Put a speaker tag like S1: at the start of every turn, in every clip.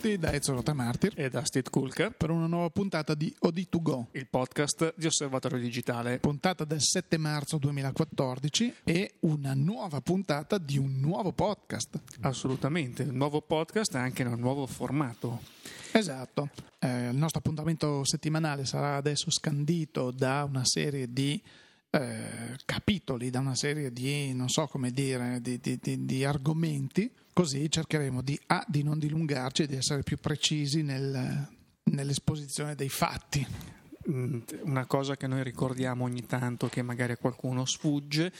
S1: tutti da Ezio Martir
S2: e da Steve Kulker
S1: per una nuova puntata di OD2Go,
S2: il podcast di Osservatorio Digitale.
S1: Puntata del 7 marzo 2014 e una nuova puntata di un nuovo podcast.
S2: Assolutamente, un nuovo podcast anche in un nuovo formato.
S1: Esatto, eh, il nostro appuntamento settimanale sarà adesso scandito da una serie di eh, capitoli, da una serie di, non so come dire, di, di, di, di argomenti, così cercheremo di, A, di non dilungarci e di essere più precisi nel, nell'esposizione dei fatti.
S2: Mm, una cosa che noi ricordiamo ogni tanto che magari a qualcuno sfugge,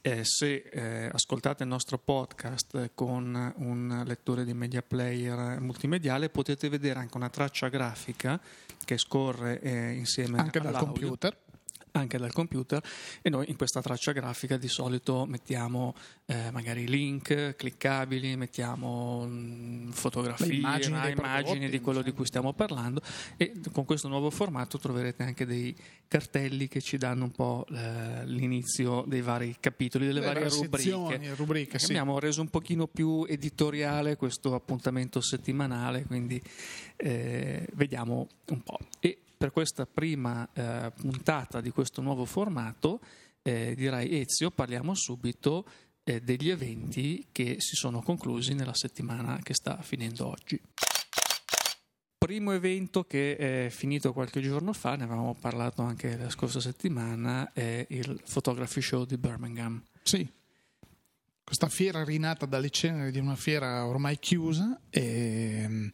S2: eh, se eh, ascoltate il nostro podcast con un lettore di media player multimediale potete vedere anche una traccia grafica che scorre eh, insieme
S1: anche dal computer
S2: anche dal computer e noi in questa traccia grafica di solito mettiamo eh, magari link cliccabili, mettiamo mh, mm, fotografie,
S1: immagini,
S2: immagini di quello di cui stiamo parlando e con questo nuovo formato troverete anche dei cartelli che ci danno un po' eh, l'inizio dei vari capitoli, delle
S1: Le
S2: varie rubriche.
S1: rubriche sì.
S2: Abbiamo reso un pochino più editoriale questo appuntamento settimanale, quindi eh, vediamo un po'. E per questa prima eh, puntata di questo nuovo formato, eh, direi Ezio, parliamo subito eh, degli eventi che si sono conclusi nella settimana che sta finendo oggi. Primo evento che è finito qualche giorno fa, ne avevamo parlato anche la scorsa settimana, è il Photography Show di Birmingham.
S1: Sì, questa fiera rinata dalle ceneri di una fiera ormai chiusa e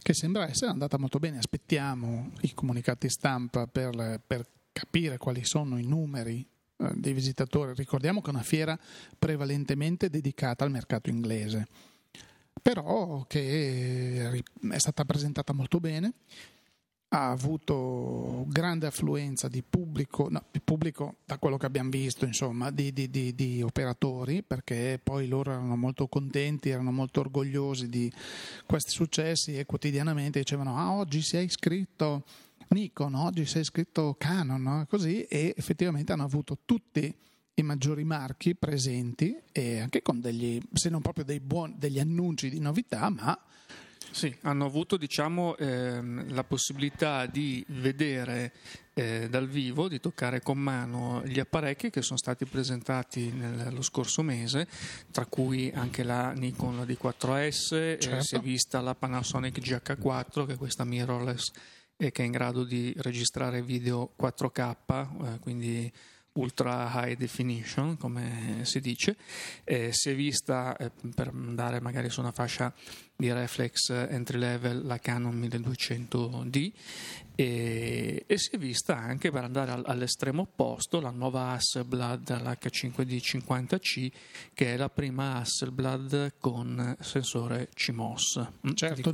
S1: che sembra essere andata molto bene. Aspettiamo i comunicati stampa per, per capire quali sono i numeri eh, dei visitatori. Ricordiamo che è una fiera prevalentemente dedicata al mercato inglese, però che è stata presentata molto bene ha avuto grande affluenza di pubblico, no, pubblico da quello che abbiamo visto, insomma, di, di, di, operatori, perché poi loro erano molto contenti, erano molto orgogliosi di questi successi e quotidianamente dicevano ah oggi si è iscritto Nikon, oggi si è iscritto Canon, no? così, e effettivamente hanno avuto tutti i maggiori marchi presenti e anche con degli, se non proprio buoni, degli annunci di novità, ma
S2: sì, hanno avuto diciamo, ehm, la possibilità di vedere eh, dal vivo, di toccare con mano gli apparecchi che sono stati presentati nello scorso mese, tra cui anche la Nikon D4S, certo. eh, si è vista la Panasonic GH4 che è questa mirrorless e che è in grado di registrare video 4K, eh, quindi ultra high definition, come si dice, eh, si è vista eh, per andare magari su una fascia di reflex entry level la Canon 1200D e, e si è vista anche per andare all'estremo opposto la nuova Hasselblad l'H5D50C che è la prima Hasselblad con sensore CMOS
S1: mm, certo.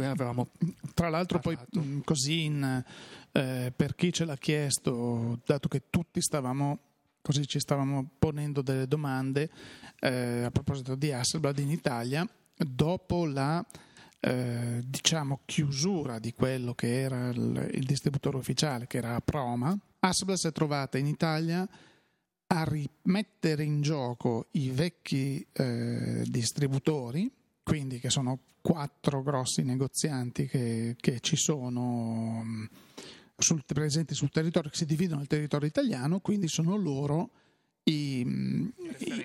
S1: tra l'altro parlato. poi mm, così in, eh, per chi ce l'ha chiesto dato che tutti stavamo così ci stavamo ponendo delle domande eh, a proposito di Hasselblad in Italia dopo la eh, diciamo chiusura di quello che era il, il distributore ufficiale che era Proma Hasselblad si è trovata in Italia a rimettere in gioco i vecchi eh, distributori quindi che sono quattro grossi negozianti che, che ci sono sul, presenti sul territorio, che si dividono nel territorio italiano, quindi sono loro i,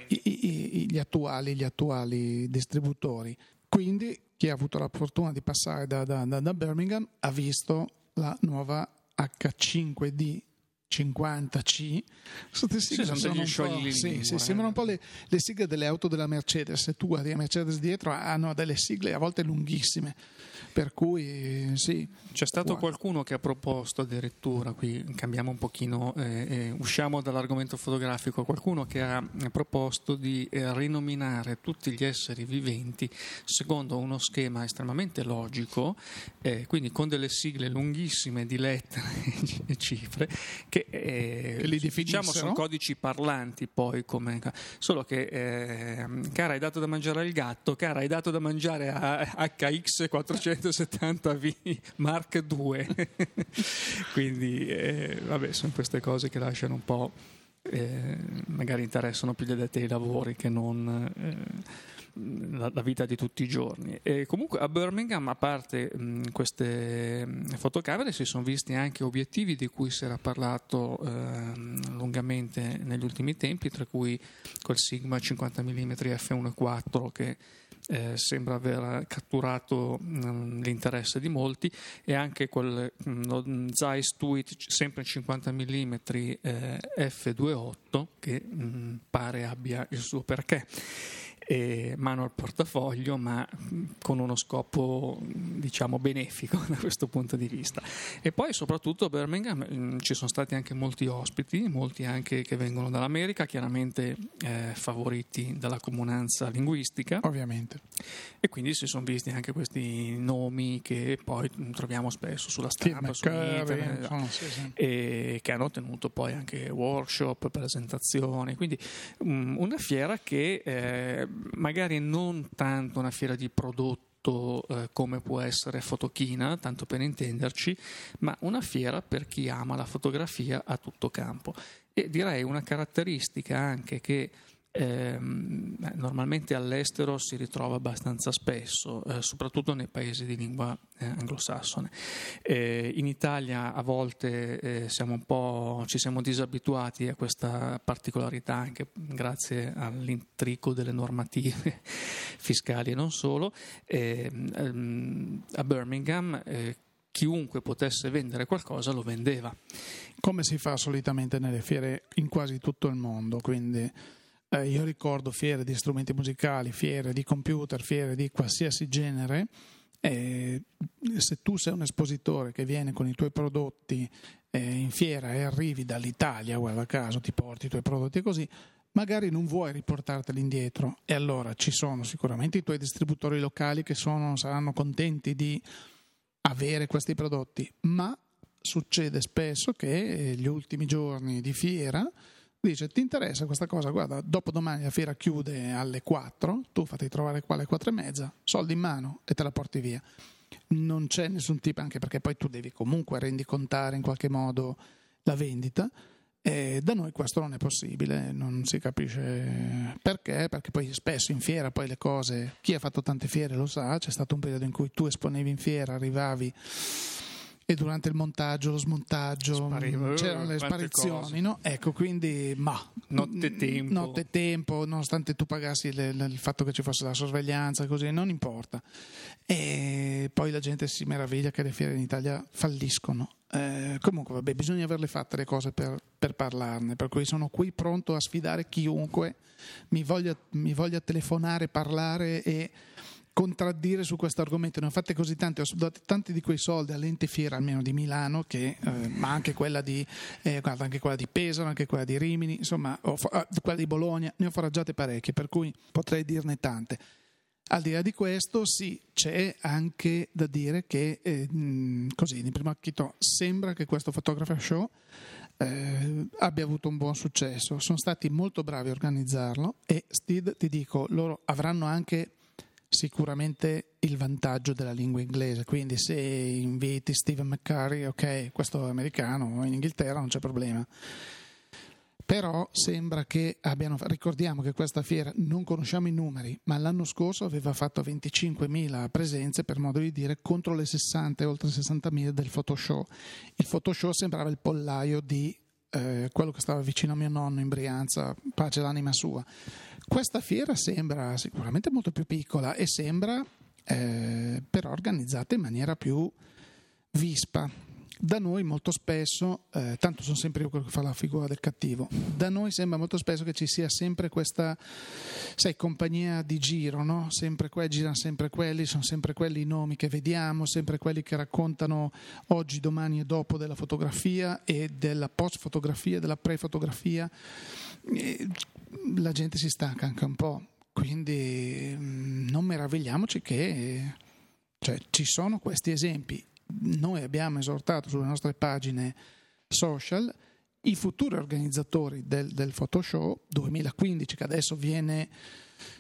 S1: i, gli, attuali, gli, attuali, distributori. Quindi chi ha avuto la fortuna di passare da, da, da Birmingham ha visto la nuova H5D 50C.
S2: Queste sigle sì, sono,
S1: sono un po', sì, sì, sembrano un po' le, le, sigle delle auto della Mercedes. Se tu guardi la Mercedes dietro, hanno delle sigle a volte lunghissime. Per cui sì.
S2: C'è stato wow. qualcuno che ha proposto addirittura, qui cambiamo un pochino, eh, eh, usciamo dall'argomento fotografico, qualcuno che ha proposto di eh, rinominare tutti gli esseri viventi secondo uno schema estremamente logico, eh, quindi con delle sigle lunghissime di lettere e cifre, che,
S1: che li
S2: diciamo sono codici parlanti poi, come, solo che eh, cara hai dato da mangiare al gatto, cara hai dato da mangiare a HX400 170V Mark II. Quindi, eh, vabbè, sono queste cose che lasciano un po'. Eh, magari interessano più gli addetti ai lavori che non, eh, la, la, vita di tutti i giorni. E comunque a Birmingham, a parte mh, queste mh, fotocamere, si sono visti anche obiettivi di cui si era parlato eh, lungamente negli ultimi tempi, tra cui quel Sigma 50 mm f1.4 che eh, sembra aver catturato mh, l'interesse di molti e anche quel mh, Zeiss Tweet sempre 50 mm eh, f2.8 che mh, pare abbia il suo perché eh, mano al portafoglio, ma con uno scopo diciamo benefico da questo punto di vista. E poi soprattutto a Birmingham ci sono stati anche molti ospiti, molti anche che vengono dall'America, chiaramente eh, favoriti dalla comunanza linguistica.
S1: Ovviamente.
S2: E quindi si sono visti anche questi nomi che poi troviamo spesso sulla stampa, su internet, sono, sì, sì. e che hanno tenuto poi anche workshop, presentazioni. Quindi mh, una fiera che eh, magari non tanto una fiera di prodotto eh, come può essere Fotochina, tanto per intenderci, ma una fiera per chi ama la fotografia a tutto campo. E direi una caratteristica anche che eh, normalmente all'estero si ritrova abbastanza spesso, eh, soprattutto nei paesi di lingua eh, anglosassone. Eh, in Italia a volte eh, siamo ci siamo disabituati a questa particolarità anche grazie all'intrico delle normative fiscali e non solo. Ehm, a Birmingham eh, chiunque potesse vendere qualcosa lo vendeva.
S1: Come si fa solitamente nelle fiere in quasi tutto il mondo, quindi eh, io ricordo fiere di strumenti musicali, fiere di computer, fiere di qualsiasi genere. Eh, se tu sei un espositore che viene con i tuoi prodotti eh, in fiera e arrivi dall'Italia, guarda caso, ti porti i tuoi prodotti così, magari non vuoi riportarteli indietro e allora ci sono sicuramente i tuoi distributori locali che sono, saranno contenti di avere questi prodotti, ma succede spesso che gli ultimi giorni di fiera dice ti interessa questa cosa, guarda, dopo domani la fiera chiude alle 4, tu fatti trovare qua alle 4 e mezza, soldi in mano e te la porti via. Non c'è nessun tipo, anche perché poi tu devi comunque rendicontare in qualche modo la vendita. E da noi questo non è possibile, non si capisce perché, perché poi spesso in fiera poi le cose, chi ha fatto tante fiere lo sa, c'è stato un periodo in cui tu esponevi in fiera, arrivavi e durante il montaggio, lo smontaggio,
S2: Spariva,
S1: c'erano le sparizioni, no? Ecco, quindi, ma
S2: notte tempo.
S1: notte tempo, nonostante tu pagassi le, le, il fatto che ci fosse la sorveglianza, così, non importa. E poi la gente si meraviglia che le fiere in Italia falliscono. Eh, comunque, vabbè, bisogna averle fatte le cose per, per, parlarne, per cui sono qui pronto a sfidare chiunque mi voglia, mi voglia telefonare, parlare e contraddire su questo argomento. Ne ho fatte così tante, ho dato tanti di quei soldi all'ente fiera, almeno di Milano, che, eh, ma anche quella di, eh, anche quella di Pesaro, anche quella di Rimini, insomma, ho, eh, quella di Bologna, ne ho foraggiate parecchie, per cui potrei dirne tante. Al di là di questo, sì, c'è anche da dire che, eh, così, di primo acchito, sembra che questo Photographer Show eh, abbia avuto un buon successo. Sono stati molto bravi a organizzarlo e, Steve, ti dico, loro avranno anche sicuramente il vantaggio della lingua inglese, quindi se inviti Stephen McCurry, ok, questo è americano, in Inghilterra non c'è problema. Però sembra che abbiano, ricordiamo che questa fiera non conosciamo i numeri, ma l'anno scorso aveva fatto 25.000 presenze, per modo di dire, contro le 60 e oltre 60.000 del Photoshop. Il Photoshop sembrava il pollaio di eh, quello che stava vicino a mio nonno in Brianza, pace l'anima sua. Questa fiera sembra sicuramente molto più piccola e sembra eh, però organizzata in maniera più vispa. Da noi molto spesso, eh, tanto sono sempre io quello che fa la figura del cattivo, da noi sembra molto spesso che ci sia sempre questa, sai, compagnia di giro, no? Sempre quelli, girano sempre quelli, sono sempre quelli i nomi che vediamo, sempre quelli che raccontano oggi, domani e dopo della fotografia e della post-fotografia, della pre-fotografia. E la gente si stanca anche un po', quindi mm, non meravigliamoci che cioè, ci sono questi esempi. Noi abbiamo esortato sulle nostre pagine social i futuri organizzatori del, del Photoshop 2015, che adesso viene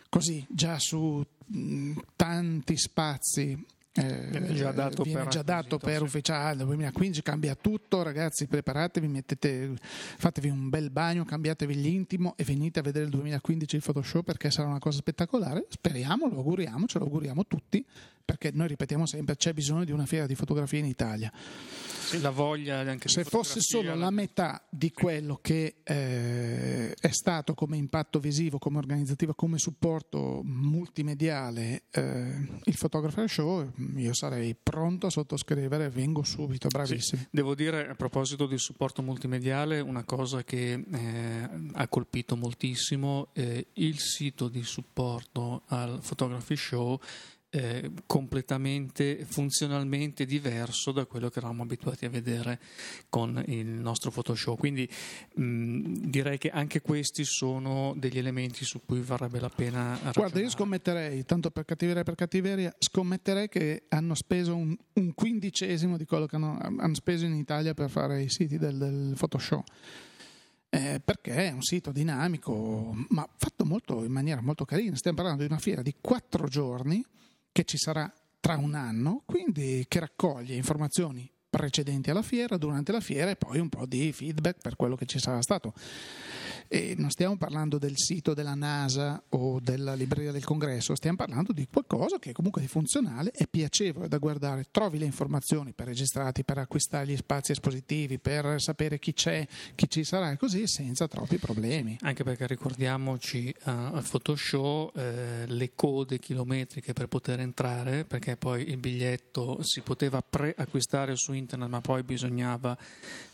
S1: così già su mh, tanti spazi viene già dato, viene per, già dato per ufficiale nel 2015 cambia tutto ragazzi preparatevi mettete, fatevi un bel bagno cambiatevi l'intimo e venite a vedere il 2015 il Photoshop perché sarà una cosa spettacolare. Speriamo, lo auguriamo, ce lo auguriamo tutti perché noi ripetiamo sempre c'è bisogno di una fiera di fotografia in Italia.
S2: Sì, la voglia anche
S1: Se fosse solo la metà di quello che eh, è stato come impatto visivo, come organizzativo, come supporto multimediale eh, il Photographer Show, io sarei pronto a sottoscrivere, vengo subito, bravissimo.
S2: Sì, devo dire a proposito del supporto multimediale una cosa che eh, ha colpito moltissimo, eh, il sito di supporto al Photography Show eh, completamente funzionalmente diverso da quello che eravamo abituati a vedere con il nostro Photoshop. Quindi mh, direi che anche questi sono degli elementi su cui varrebbe la pena ragionare.
S1: Guarda, io scommetterei, tanto per cattiveria per cattiveria, scommetterei che hanno speso un, un quindicesimo di quello che hanno, hanno, speso in Italia per fare i siti del, del Photoshop. Eh, perché è un sito dinamico, ma fatto molto, in maniera molto carina. Stiamo parlando di una fiera di quattro giorni che ci sarà tra un anno, quindi che raccoglie informazioni precedenti alla fiera, durante la fiera e poi un po' di feedback per quello che ci sarà stato. E non stiamo parlando del sito della NASA o della libreria del congresso, stiamo parlando di qualcosa che comunque è funzionale, è piacevole da guardare, trovi le informazioni per registrarti, per acquistare gli spazi espositivi, per sapere chi c'è, chi ci sarà e così senza troppi problemi.
S2: Anche perché ricordiamoci uh, al Photoshop eh, le code chilometriche per poter entrare, perché poi il biglietto si poteva preacquistare su internet ma poi bisognava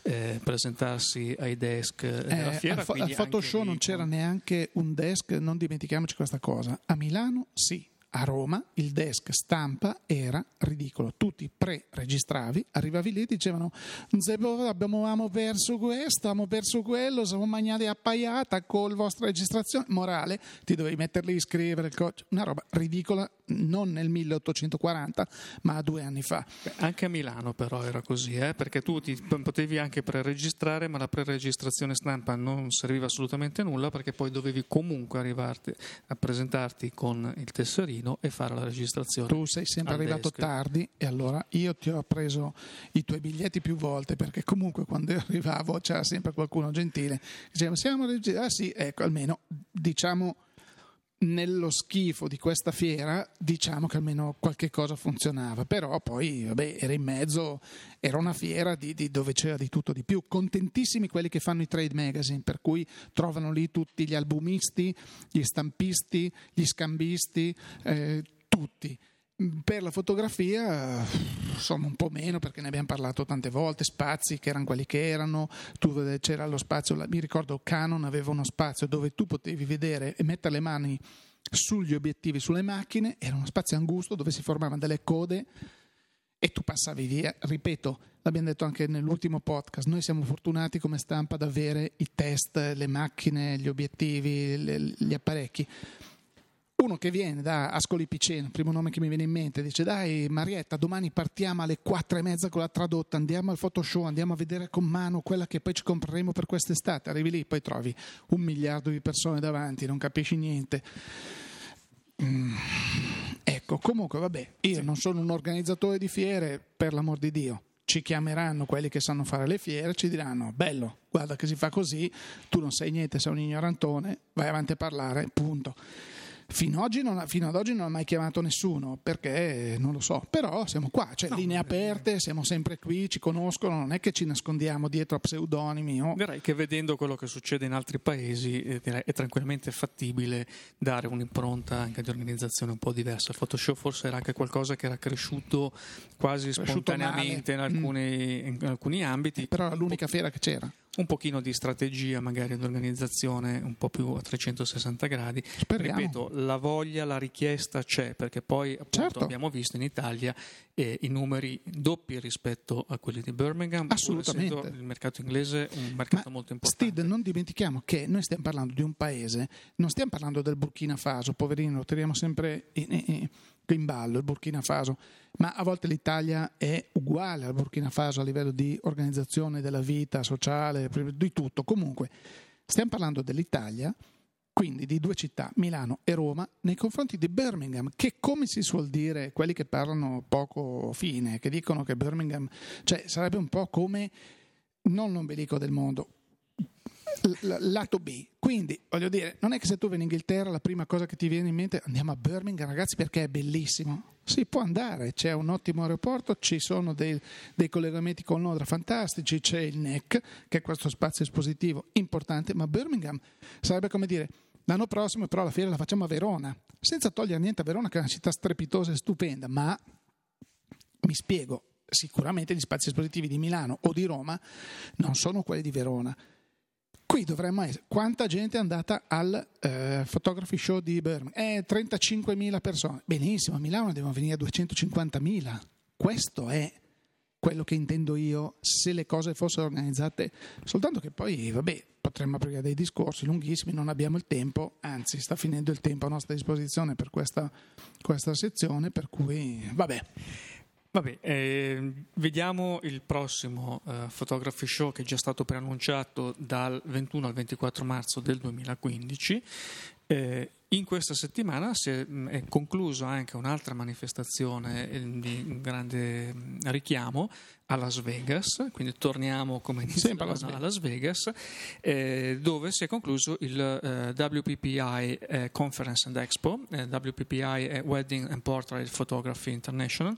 S2: eh, presentarsi ai desk della eh, fiera.
S1: Al, al Photoshop non c'era neanche un desk, non dimentichiamoci questa cosa. A Milano sì, a Roma il desk stampa era ridicolo, tutti pre-registravi, arrivavi lì e dicevano abbiamo perso questo, abbiamo perso quello, siamo magnati appaiata con la vostra registrazione, morale, ti dovevi metterli a scrivere il codice, una roba ridicola, non nel 1840 ma due anni fa.
S2: Anche a Milano però era così, eh? perché tu ti potevi anche pre-registrare ma la pre-registrazione stampa non serviva assolutamente a nulla perché poi dovevi comunque arrivarti a presentarti con il tesserino e fare la registrazione.
S1: Tu sei sempre arrivato desk. tardi e allora io ti ho preso i tuoi biglietti più volte perché comunque quando arrivavo c'era sempre qualcuno gentile che diceva siamo registrati, ah sì, ecco almeno diciamo nello schifo di questa fiera diciamo che almeno qualche cosa funzionava. Però poi vabbè era in mezzo era una fiera di, di dove c'era di tutto di più. Contentissimi quelli che fanno i trade magazine per cui trovano lì tutti gli albumisti gli stampisti gli scambisti eh, tutti per la fotografia, insomma, un po' meno perché ne abbiamo parlato tante volte. Spazi che erano quelli che erano, tu, c'era lo spazio. Mi ricordo Canon aveva uno spazio dove tu potevi vedere e mettere le mani sugli obiettivi, sulle macchine. Era uno spazio angusto dove si formavano delle code e tu passavi via. Ripeto, l'abbiamo detto anche nell'ultimo podcast. Noi siamo fortunati come stampa ad avere i test, le macchine, gli obiettivi, gli apparecchi uno che viene da Ascoli Piceno, primo nome che mi viene in mente, dice dai Marietta domani partiamo alle quattro e mezza con la tradotta, andiamo al Photoshop, andiamo a vedere con mano quella che poi ci compreremo per quest'estate, arrivi lì, poi trovi un miliardo di persone davanti, non capisci niente. Mm. Ecco, comunque vabbè, io non sono un organizzatore di fiere, per l'amor di Dio. Ci chiameranno quelli che sanno fare le fiere, ci diranno: Bello, guarda che si fa così, tu non sai niente, sei un ignorantone, vai avanti a parlare, punto. Fino, non, fino, ad oggi non ha mai chiamato nessuno perché non lo so, però siamo qua, cioè no, linee aperte, siamo sempre qui, ci conoscono, non è che ci nascondiamo dietro a pseudonimi. Oh.
S2: Direi che vedendo quello che succede in altri paesi eh, è tranquillamente fattibile dare un'impronta anche di organizzazione un po' diversa. Il Photoshop forse era anche qualcosa che era cresciuto quasi cresciuto spontaneamente in alcuni, mm. in alcuni, ambiti.
S1: Però era l'unica fiera che c'era
S2: un pochino di strategia magari di organizzazione un po' più a 360 gradi.
S1: Speriamo.
S2: Ripeto, la voglia, la richiesta c'è perché poi appunto
S1: certo.
S2: abbiamo visto in Italia eh, i numeri doppi rispetto a quelli di Birmingham.
S1: Assolutamente.
S2: Il mercato inglese è un mercato
S1: Ma
S2: molto importante.
S1: Steve, non dimentichiamo che noi stiamo parlando di un paese, non stiamo parlando del Burkina Faso, poverino, lo teniamo sempre in, in, in ballo, il Burkina Faso, ma a volte l'Italia è uguale al Burkina Faso a livello di organizzazione della vita sociale, di tutto. Comunque, stiamo parlando dell'Italia quindi di due città, Milano e Roma, nei confronti di Birmingham, che come si suol dire, quelli che parlano poco fine, che dicono che Birmingham, cioè sarebbe un po' come non l'ombelico del mondo, l- lato B. Quindi, voglio dire, non è che se tu vai in Inghilterra la prima cosa che ti viene in mente andiamo a Birmingham, ragazzi, perché è bellissimo. Si può andare, c'è un ottimo aeroporto, ci sono dei, dei collegamenti con Londra fantastici, c'è il NEC, che è questo spazio espositivo importante, ma Birmingham sarebbe come dire L'anno prossimo però la fiera la facciamo a Verona, senza togliere niente a Verona che è una città strepitosa e stupenda, ma mi spiego, sicuramente gli spazi espositivi di Milano o di Roma non sono quelli di Verona. Qui dovremmo essere. Quanta gente è andata al eh, Photography Show di Birmingham? Eh, 35.000 persone. Benissimo, a Milano devono venire 250.000. Questo è quello che intendo io se le cose fossero organizzate. Soltanto che poi, vabbè, potremmo aprire dei discorsi lunghissimi, non abbiamo il tempo, anzi sta finendo il tempo a nostra disposizione per questa, questa sezione, per cui vabbè.
S2: Vabbè, eh, vediamo il prossimo eh, Photography Show che è già stato preannunciato dal 21 al 24 marzo del 2015. Eh, in questa settimana è, è conclusa anche un'altra manifestazione eh, di grande richiamo a Las Vegas, quindi torniamo come
S1: sempre a Las Vegas,
S2: a Las Vegas eh, dove si è concluso il eh, WPPI eh, Conference and Expo, eh, WPPI è Wedding and Portrait Photography International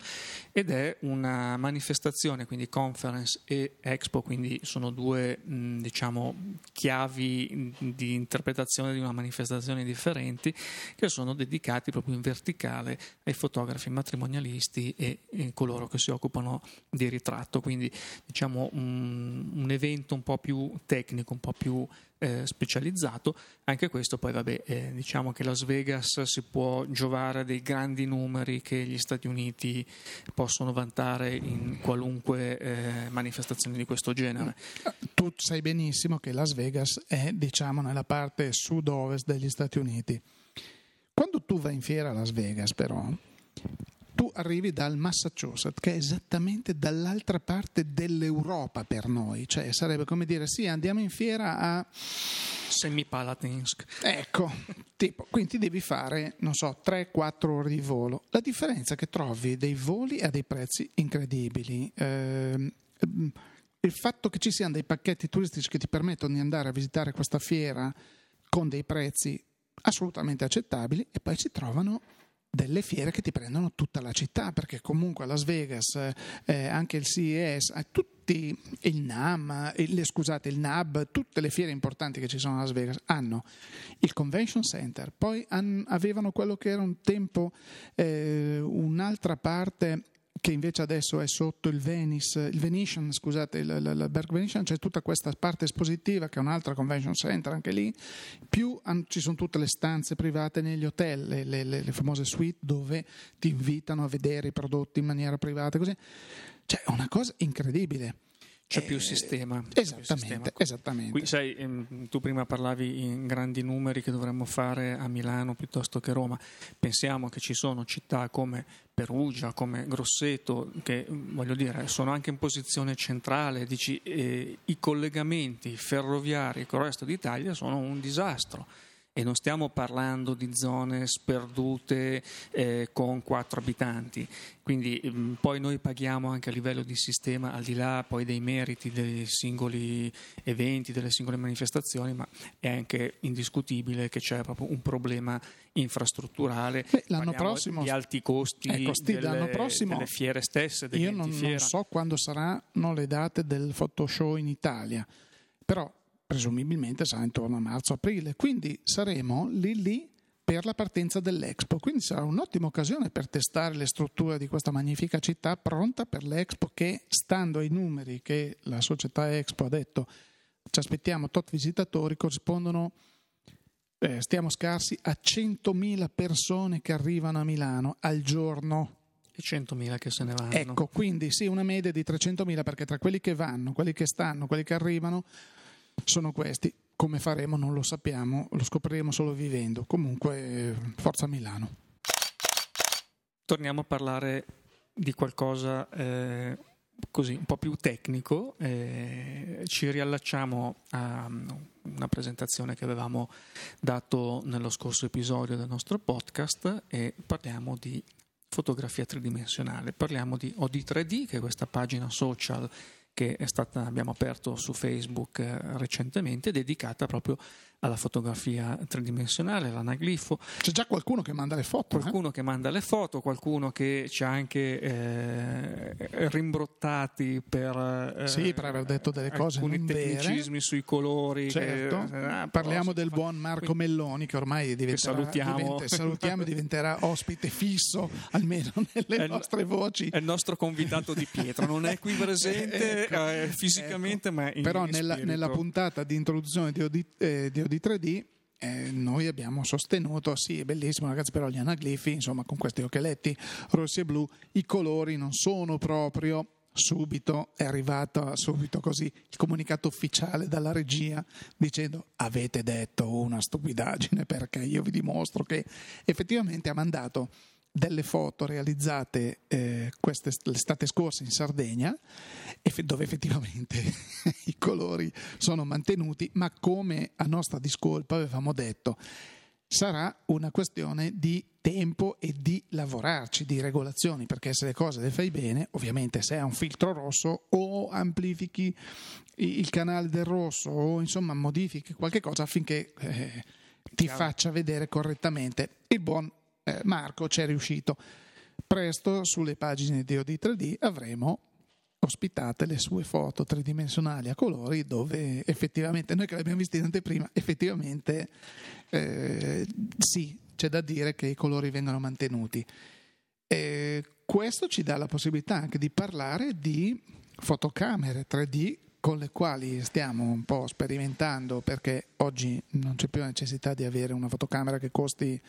S2: ed è una manifestazione, quindi conference e expo, quindi sono due mh, diciamo chiavi di interpretazione di una manifestazione differenti che sono dedicati proprio in verticale ai fotografi matrimonialisti e, e coloro che si occupano di ritratti tratto, quindi diciamo un, un evento un po' più tecnico, un po' più eh, specializzato. Anche questo poi vabbè, eh, diciamo che Las Vegas si può giovare dei grandi numeri che gli Stati Uniti possono vantare in qualunque eh, manifestazione di questo genere.
S1: Tu sai benissimo che Las Vegas è diciamo nella parte sud-ovest degli Stati Uniti. Quando tu vai in fiera a Las Vegas però tu arrivi dal Massachusetts, che è esattamente dall'altra parte dell'Europa per noi, cioè sarebbe come dire sì, andiamo in fiera a
S2: Semipalatinsk.
S1: Ecco, tipo, quindi devi fare, non so, 3-4 ore di volo. La differenza è che trovi dei voli a dei prezzi incredibili. Eh, il fatto che ci siano dei pacchetti turistici che ti permettono di andare a visitare questa fiera con dei prezzi assolutamente accettabili e poi si trovano delle fiere che ti prendono tutta la città, perché comunque Las Vegas, eh, anche il CES, eh, tutti il NAM, il, scusate, il NAB, tutte le fiere importanti che ci sono a Las Vegas hanno il Convention Center, poi han, avevano quello che era un tempo eh, un'altra parte che invece adesso è sotto il Venice, il Venetian, scusate, il, il, il Berg Venetian, c'è tutta questa parte espositiva che è un'altra convention center anche lì, più ci sono tutte le stanze private negli hotel, le, le, le, le famose suite dove ti invitano a vedere i prodotti in maniera privata, così. Cioè, è una cosa incredibile.
S2: C'è più eh, sistema.
S1: Esattamente,
S2: più sistema.
S1: esattamente.
S2: Qui, sai, tu prima parlavi in grandi numeri che dovremmo fare a Milano piuttosto che Roma. Pensiamo che ci sono città come Perugia, come Grosseto, che voglio dire, sono anche in posizione centrale. Dici, eh, I collegamenti ferroviari con il resto d'Italia sono un disastro e non stiamo parlando di zone sperdute eh, con quattro abitanti. Quindi mh, mm, poi noi paghiamo anche a livello di sistema, al di là poi dei meriti dei singoli eventi, delle singole manifestazioni, ma è anche indiscutibile che c'è proprio un problema infrastrutturale
S1: Beh, l'anno prossimo,
S2: di alti costi
S1: ecco, sti, delle,
S2: prossimo, delle, fiere stesse. Io
S1: non,
S2: non
S1: so quando saranno le date del Photoshop in Italia, però presumibilmente sarà intorno a marzo-aprile, quindi saremo lì lì per la partenza dell'Expo, quindi sarà un'ottima occasione per testare le strutture di questa magnifica città pronta per l'Expo che, stando ai numeri che la società Expo ha detto, ci aspettiamo tot visitatori, corrispondono, eh, stiamo scarsi, a 100.000 persone che arrivano a Milano al giorno.
S2: E 100.000 che se ne vanno.
S1: Ecco, quindi sì, una media di 300.000 perché tra quelli che vanno, quelli che stanno, quelli che arrivano sono questi. Come faremo non lo sappiamo, lo scopriremo solo vivendo. Comunque, forza Milano.
S2: Torniamo a parlare di qualcosa eh, così un po' più tecnico. Eh, ci riallacciamo a una presentazione che avevamo dato nello scorso episodio del nostro podcast e parliamo di fotografia tridimensionale. Parliamo di OD3D, che è questa pagina social che stata, abbiamo aperto su Facebook eh, recentemente, dedicata proprio alla fotografia tridimensionale, l'anaglifo.
S1: C'è già qualcuno che manda le foto.
S2: Eh? Qualcuno
S1: eh?
S2: che manda le foto, qualcuno che ci ha anche eh, rimbrottati per,
S1: eh, sì, per aver detto delle cose
S2: alcuni tecnicismi
S1: vere.
S2: sui colori.
S1: Certo. Che, ah, Parliamo del buon Marco Melloni che ormai diventerà,
S2: che salutiamo.
S1: Diventa, salutiamo diventerà ospite fisso almeno nelle è nostre voci.
S2: È il nostro convitato di pietra, non è qui presente ecco, eh, fisicamente,
S1: ecco.
S2: ma in,
S1: Però
S2: in
S1: nella, nella, puntata di introduzione di, Odi, eh, di di 3D eh, noi abbiamo sostenuto, sì è bellissimo ragazzi, però gli anaglifi, insomma con questi occhialetti rossi e blu, i colori non sono proprio subito è arrivato subito così il comunicato ufficiale dalla regia dicendo avete detto una stupidaggine perché io vi dimostro che effettivamente ha mandato delle foto realizzate eh, queste, l'estate scorsa in Sardegna, dove effettivamente i colori sono mantenuti, ma come a nostra discolpa avevamo detto, sarà una questione di tempo e di lavorarci, di regolazioni, perché se le cose le fai bene, ovviamente se hai un filtro rosso o amplifichi il canale del rosso o insomma modifichi qualche cosa affinché eh, ti faccia vedere correttamente. Il buon eh, Marco ci è riuscito. Presto sulle pagine di OD3D avremo ospitate le sue foto tridimensionali a colori dove effettivamente, noi che le abbiamo viste in anteprima, effettivamente eh, sì, c'è da dire che i colori vengono mantenuti. E questo ci dà la possibilità anche di parlare di fotocamere 3D con le quali stiamo un po' sperimentando perché oggi non c'è più la necessità di avere una fotocamera che costi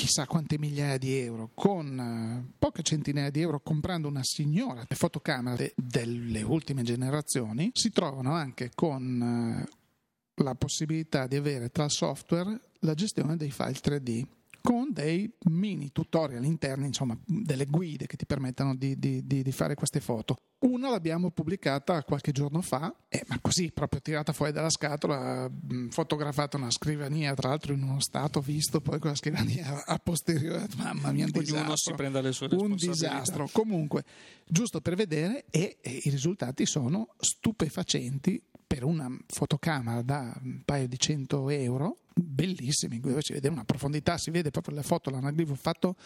S1: chissà quante migliaia di euro, con eh, poche centinaia di euro comprando una signora fotocamera delle ultime generazioni, si trovano anche con eh, la possibilità di avere tra software la gestione dei file 3D con dei mini tutorial interni, insomma delle guide che ti permettono di, di, di, di fare queste foto. Una l'abbiamo pubblicata qualche giorno fa, eh, ma così proprio tirata fuori dalla scatola, mh, fotografata una scrivania, tra l'altro in uno stato visto poi con la scrivania a posteriore, mamma mia, un
S2: disastro. si prenda le sue
S1: Un disastro. Comunque, giusto per vedere, e, e i risultati sono stupefacenti per una fotocamera da un paio di cento euro, bellissimi, dove si vede una profondità, si vede proprio la foto, l'anaglifo fatto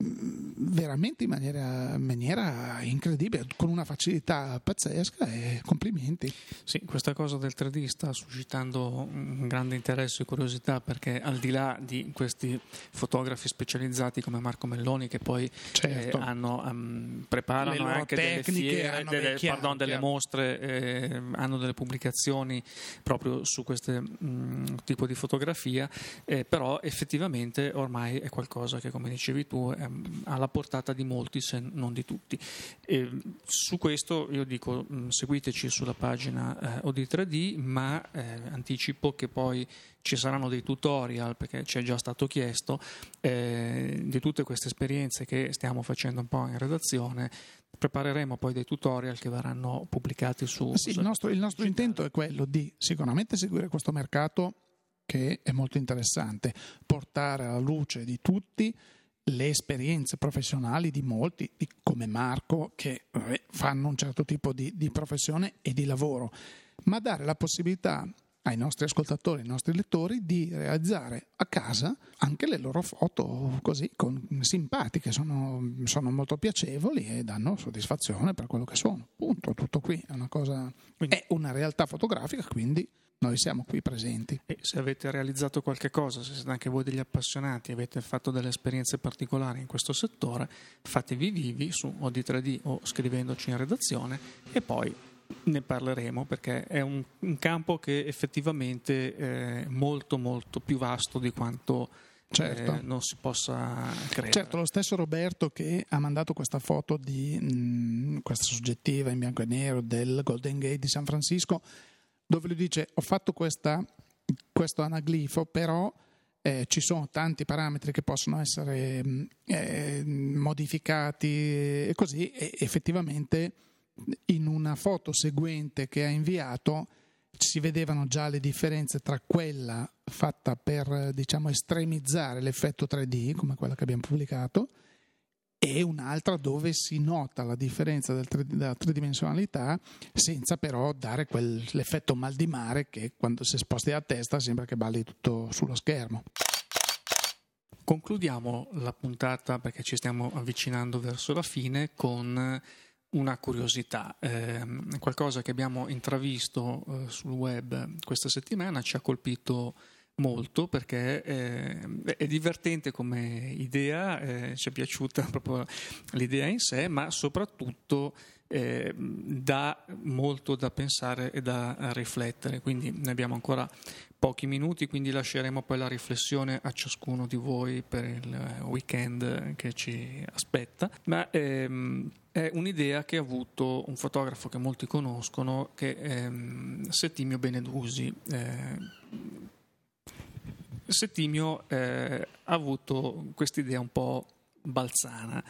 S1: veramente in maniera, maniera, incredibile, con una facilità pazzesca e complimenti.
S2: Sì, questa cosa del 3D sta suscitando un grande interesse e curiosità perché al di là di questi fotografi specializzati come Marco Melloni che poi certo. eh, hanno, um, preparano anche delle fiere, delle, chiaro, pardon, delle mostre, eh, hanno delle pubblicazioni proprio su questo tipo di fotografia, eh, però effettivamente ormai è qualcosa che come dicevi tu è alla portata di molti se non di tutti. E su questo io dico mm, seguiteci sulla pagina eh, OD3D, ma eh, anticipo che poi ci saranno dei tutorial, perché ci è già stato chiesto, eh, di tutte queste esperienze che stiamo facendo un po' in redazione. Prepareremo poi dei tutorial che verranno pubblicati su.
S1: Sì, il nostro, il nostro intento è quello di sicuramente seguire questo mercato che è molto interessante, portare alla luce di tutti le esperienze professionali di molti, come Marco, che eh, fanno un certo tipo di, di professione e di lavoro, ma dare la possibilità ai nostri ascoltatori, ai nostri lettori di realizzare a casa anche le loro foto così con, simpatiche, sono, sono, molto piacevoli e danno soddisfazione per quello che sono. Punto, tutto qui è una cosa, è una realtà fotografica, quindi noi siamo qui presenti.
S2: E se avete realizzato qualche cosa, se siete anche voi degli appassionati, avete fatto delle esperienze particolari in questo settore, fatevi vivi su OD3D o scrivendoci in redazione e poi ne parleremo perché è un, un campo che effettivamente è molto molto più vasto di quanto certo. eh, non si possa credere.
S1: Certo, lo stesso Roberto che ha mandato questa foto di mh, mm, questa soggettiva in bianco e nero del Golden Gate di San Francisco dove lui dice ho fatto questa, questo anaglifo, però eh, ci sono tanti parametri che possono essere mm, eh, modificati e così e effettivamente in una foto seguente che ha inviato si vedevano già le differenze tra quella fatta per diciamo, estremizzare l'effetto 3D, come quella che abbiamo pubblicato, e un'altra dove si nota la differenza della tridimensionalità senza però dare quell'effetto mal di mare che quando si sposti la testa sembra che balli tutto sullo schermo.
S2: Concludiamo la puntata perché ci stiamo avvicinando verso la fine con una curiosità, eh, qualcosa che abbiamo intravisto eh, sul web questa settimana ci ha colpito molto perché eh, è divertente come idea, eh, ci è piaciuta proprio l'idea in sé, ma soprattutto eh, dà molto da pensare e da riflettere. Quindi ne abbiamo ancora pochi minuti, quindi lasceremo poi la riflessione a ciascuno di voi per il weekend che ci aspetta. Ma ehm, è un'idea che ha avuto un fotografo che molti conoscono, che è ehm, Settimio Benedusi. Eh, Settimio eh, ha avuto quest'idea un po' balzana.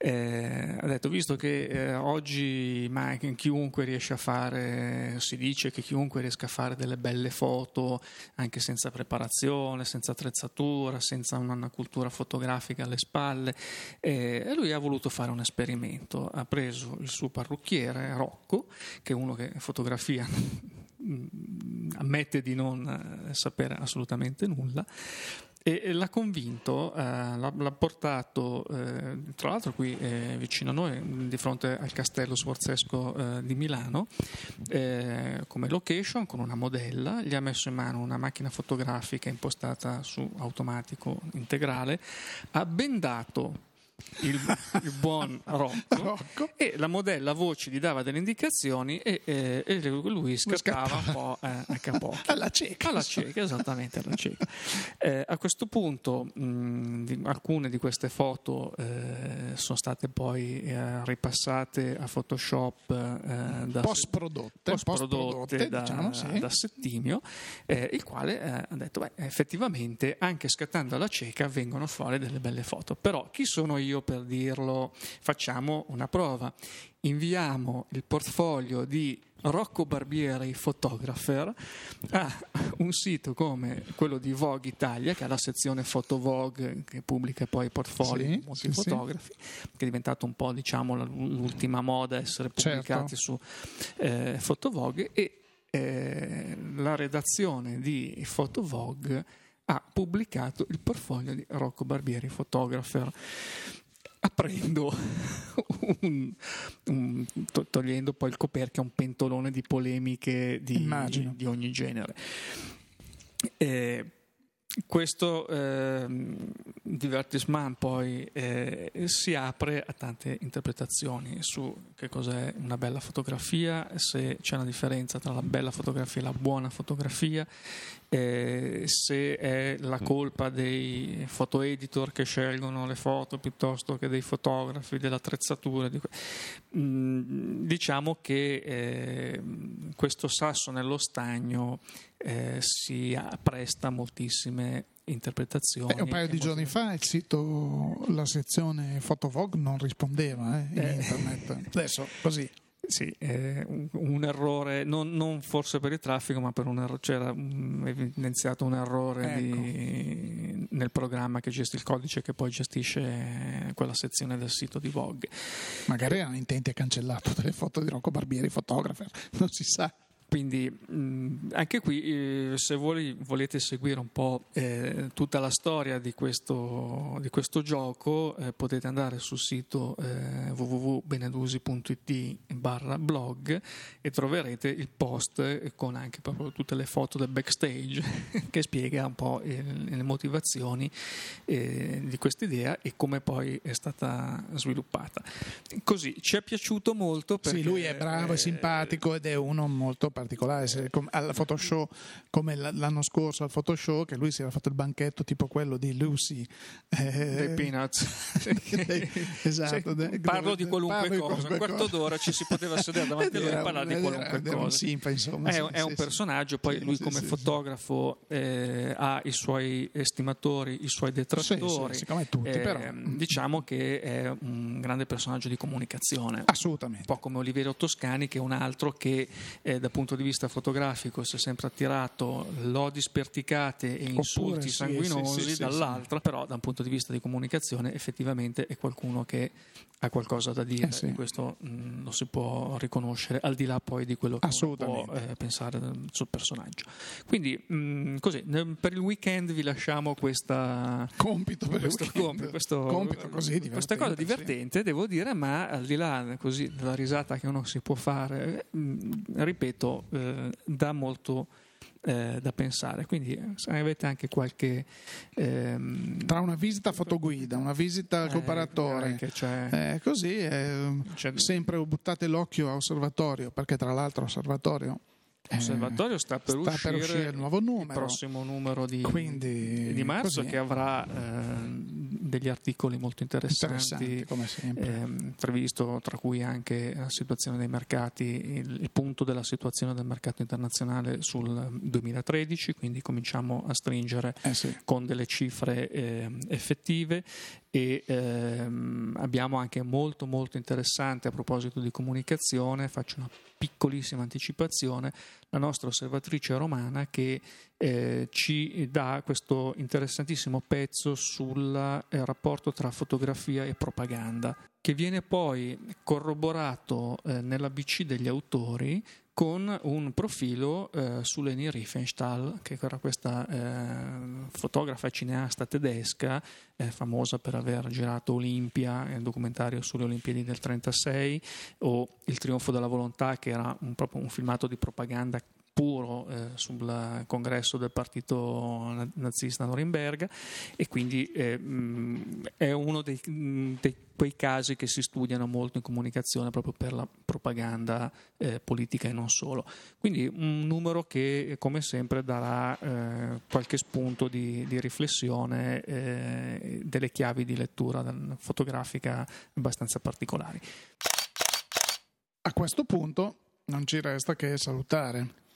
S2: Eh, ha detto, visto che eh, oggi ma chiunque riesce a fare, si dice che chiunque riesca a fare delle belle foto anche senza preparazione, senza attrezzatura, senza una cultura fotografica alle spalle, eh, lui ha voluto fare un esperimento. Ha preso il suo parrucchiere Rocco, che è uno che fotografia ammette di non eh, sapere assolutamente nulla e l'ha convinto, eh, l'ha, l'ha, portato eh, tra l'altro qui eh, vicino a noi, di fronte al castello sforzesco eh, di Milano, eh, come location con una modella, gli ha messo in mano una macchina fotografica impostata su automatico integrale, ha bendato il, il buon Rocco, Rocco, e la modella voce gli dava delle indicazioni e, e, e lui scattava un po' eh, a capocchio.
S1: Alla cieca.
S2: Alla cieca, esattamente alla cieca. Eh, a questo punto mh, di, alcune di queste foto eh, sono state poi eh, ripassate a Photoshop
S1: eh, da, post-prodotte,
S2: post-prodotte da, diciamo, sì. da Settimio, eh, il quale ha detto, beh, effettivamente anche scattando alla cieca vengono fuori delle belle foto. Però chi sono io? Io per dirlo, facciamo una prova. Inviamo il portfolio di Rocco Barbieri Photographer a un sito come quello di Vogue Italia, che ha la sezione Photo Vogue che pubblica poi i portfolio sì, di molti sì, fotografi, sì. che è diventato un po' diciamo, l'ultima moda essere pubblicati certo. su eh, Photo Vogue e eh, la redazione di Photo Vogue ha pubblicato il portfolio di Rocco Barbieri Photographer. Aprendo un, un, togliendo poi il coperchio a un pentolone di polemiche di, di ogni genere. Eh, questo eh, divertissement poi eh, si apre a tante interpretazioni su che cos'è una bella fotografia, se c'è una differenza tra la bella fotografia e la buona fotografia, eh, se è la colpa dei foto editor che scelgono le foto piuttosto che dei fotografi, dell'attrezzatura. Di... Mm, diciamo che eh, questo sasso nello stagno eh, si presta moltissime interpretazioni.
S1: Eh, un paio di giorni fa il sito, la sezione Fotovog non rispondeva eh, in eh. internet. Adesso così.
S2: Sì, eh, un, un, errore, non, non, forse per il traffico, ma per un errore, c'era un, evidenziato un errore ecco. di, nel programma che gestisce il codice che poi gestisce quella sezione del sito di Vogue.
S1: Magari erano intenti a cancellare tutte le foto di Rocco Barbieri, fotografer, non si sa.
S2: Quindi mh, anche qui, eh, se voi volete seguire un po' eh, tutta la storia di questo, di questo gioco, eh, potete andare sul sito eh, www.benedusi.it barra blog e troverete il post con anche proprio tutte le foto del backstage che spiega un po' le motivazioni eh, di questa idea e come poi è stata sviluppata. Così ci è piaciuto molto perché...
S1: Sì, lui è bravo, è eh, simpatico ed è uno molto particolare, al Photoshop come l'anno scorso al Photoshop che lui si era fatto il banchetto tipo quello di Lucy.
S2: Eh, dei Peanuts.
S1: esatto,
S2: sì, parlo di qualunque cosa un quarto d'ora ci si poteva sedere davanti a lui e parlare di qualunque
S1: cosa. un simpa, insomma,
S2: è, sì, è un personaggio poi lui come fotografo eh, ha i suoi estimatori i suoi detrattori
S1: siccome tutti eh, però
S2: diciamo che è un grande personaggio di comunicazione.
S1: Assolutamente.
S2: Un po' come Oliverio Toscani che è un altro che eh, dal punto punto di vista fotografico si è sempre attirato lodi sperticate e insulti
S1: Oppure,
S2: sanguinosi,
S1: sì, sì, sì,
S2: dall'altro, però da un punto di vista di comunicazione effettivamente è qualcuno che ha qualcosa da dire
S1: Eh, sì.
S2: questo mh, lo si può riconoscere al di là poi di quello che può eh, pensare sul personaggio. Quindi mh, così, nel- per il weekend vi lasciamo questa
S1: compito per
S2: questo, compito, questo-
S1: compito così
S2: questa cosa
S1: divertente, sì.
S2: devo dire, ma al di là così, della risata che uno si può fare, eh, mh, ripeto, eh, dà molto eh, da pensare. Quindi eh, se avete anche qualche ehm,
S1: Tra una visita fotoguida, una visita al
S2: eh,
S1: comparatore,
S2: cioè,
S1: eh, così eh,
S2: cioè,
S1: sempre buttate l'occhio a osservatorio, perché tra l'altro osservatorio eh,
S2: Osservatorio sta per
S1: sta
S2: uscire,
S1: per uscire il nuovo numero.
S2: il prossimo numero di,
S1: Quindi,
S2: di marzo
S1: così.
S2: che avrà eh, degli articoli molto interessanti,
S1: interessanti come sempre.
S2: ehm, previsto tra cui anche la situazione dei mercati, il, il punto della situazione del mercato internazionale sul 2013, quindi cominciamo a stringere
S1: Eh sì.
S2: con delle cifre ehm, effettive e ehm, abbiamo anche molto molto interessante a proposito di comunicazione, faccio una piccolissima anticipazione, la nostra osservatrice romana che eh, ci dà questo interessantissimo pezzo sul eh, rapporto tra fotografia e propaganda, che viene poi corroborato eh, nell'ABC degli autori con un profilo eh, su Leni Riefenstahl, che era questa eh, fotografa e cineasta tedesca, eh, famosa per aver girato Olimpia, il documentario sulle Olimpiadi del 36, o Il trionfo della volontà, che era un, proprio un filmato di propaganda puro eh, sul congresso del partito na- nazista a Norimberga e quindi eh, mh, è uno dei, mh, dei quei casi che si studiano molto in comunicazione proprio per la propaganda eh, politica e non solo. Quindi un numero che come sempre darà eh, qualche spunto di, di riflessione, eh, delle chiavi di lettura fotografica abbastanza particolari.
S1: A questo punto non ci resta che salutare,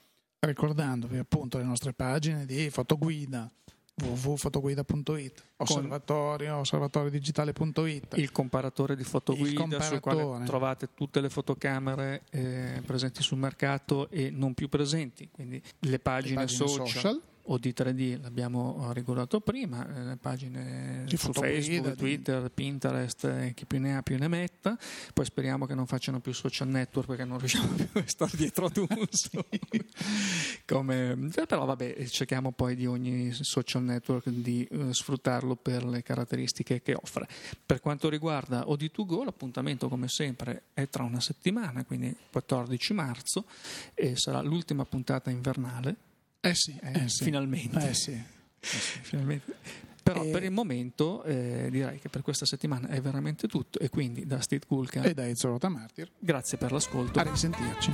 S1: ricordandovi appunto le nostre pagine di fotoguida www.fotoguida.it, osservatorio, osservatoriodigitale.it.
S2: Il comparatore di fotoguida
S1: Il
S2: sul quale
S1: comparatore.
S2: trovate tutte le fotocamere eh, presenti sul mercato e non più presenti, quindi le pagine,
S1: le pagine
S2: social,
S1: social.
S2: O di 3D l'abbiamo regolato prima, eh, le pagine
S1: Di
S2: su Facebook,
S1: di-
S2: Twitter, Pinterest, eh, chi più ne ha più ne metta, poi speriamo che non facciano più social network perché non riusciamo più a stare dietro ad un Come- però vabbè cerchiamo poi di ogni social network di eh, sfruttarlo per le caratteristiche che offre. Per quanto riguarda OD2Go l'appuntamento come sempre è tra una settimana, quindi 14 marzo e sarà l'ultima puntata invernale.
S1: Eh sì,
S2: Eh,
S1: eh sì.
S2: Finalmente.
S1: Eh sì.
S2: Finalmente. Però
S1: E-
S2: per il momento eh, direi che per questa settimana è veramente tutto e quindi da Steve Kulka
S1: E dai Zorota Martir,
S2: grazie per l'ascolto.
S1: a risentirci.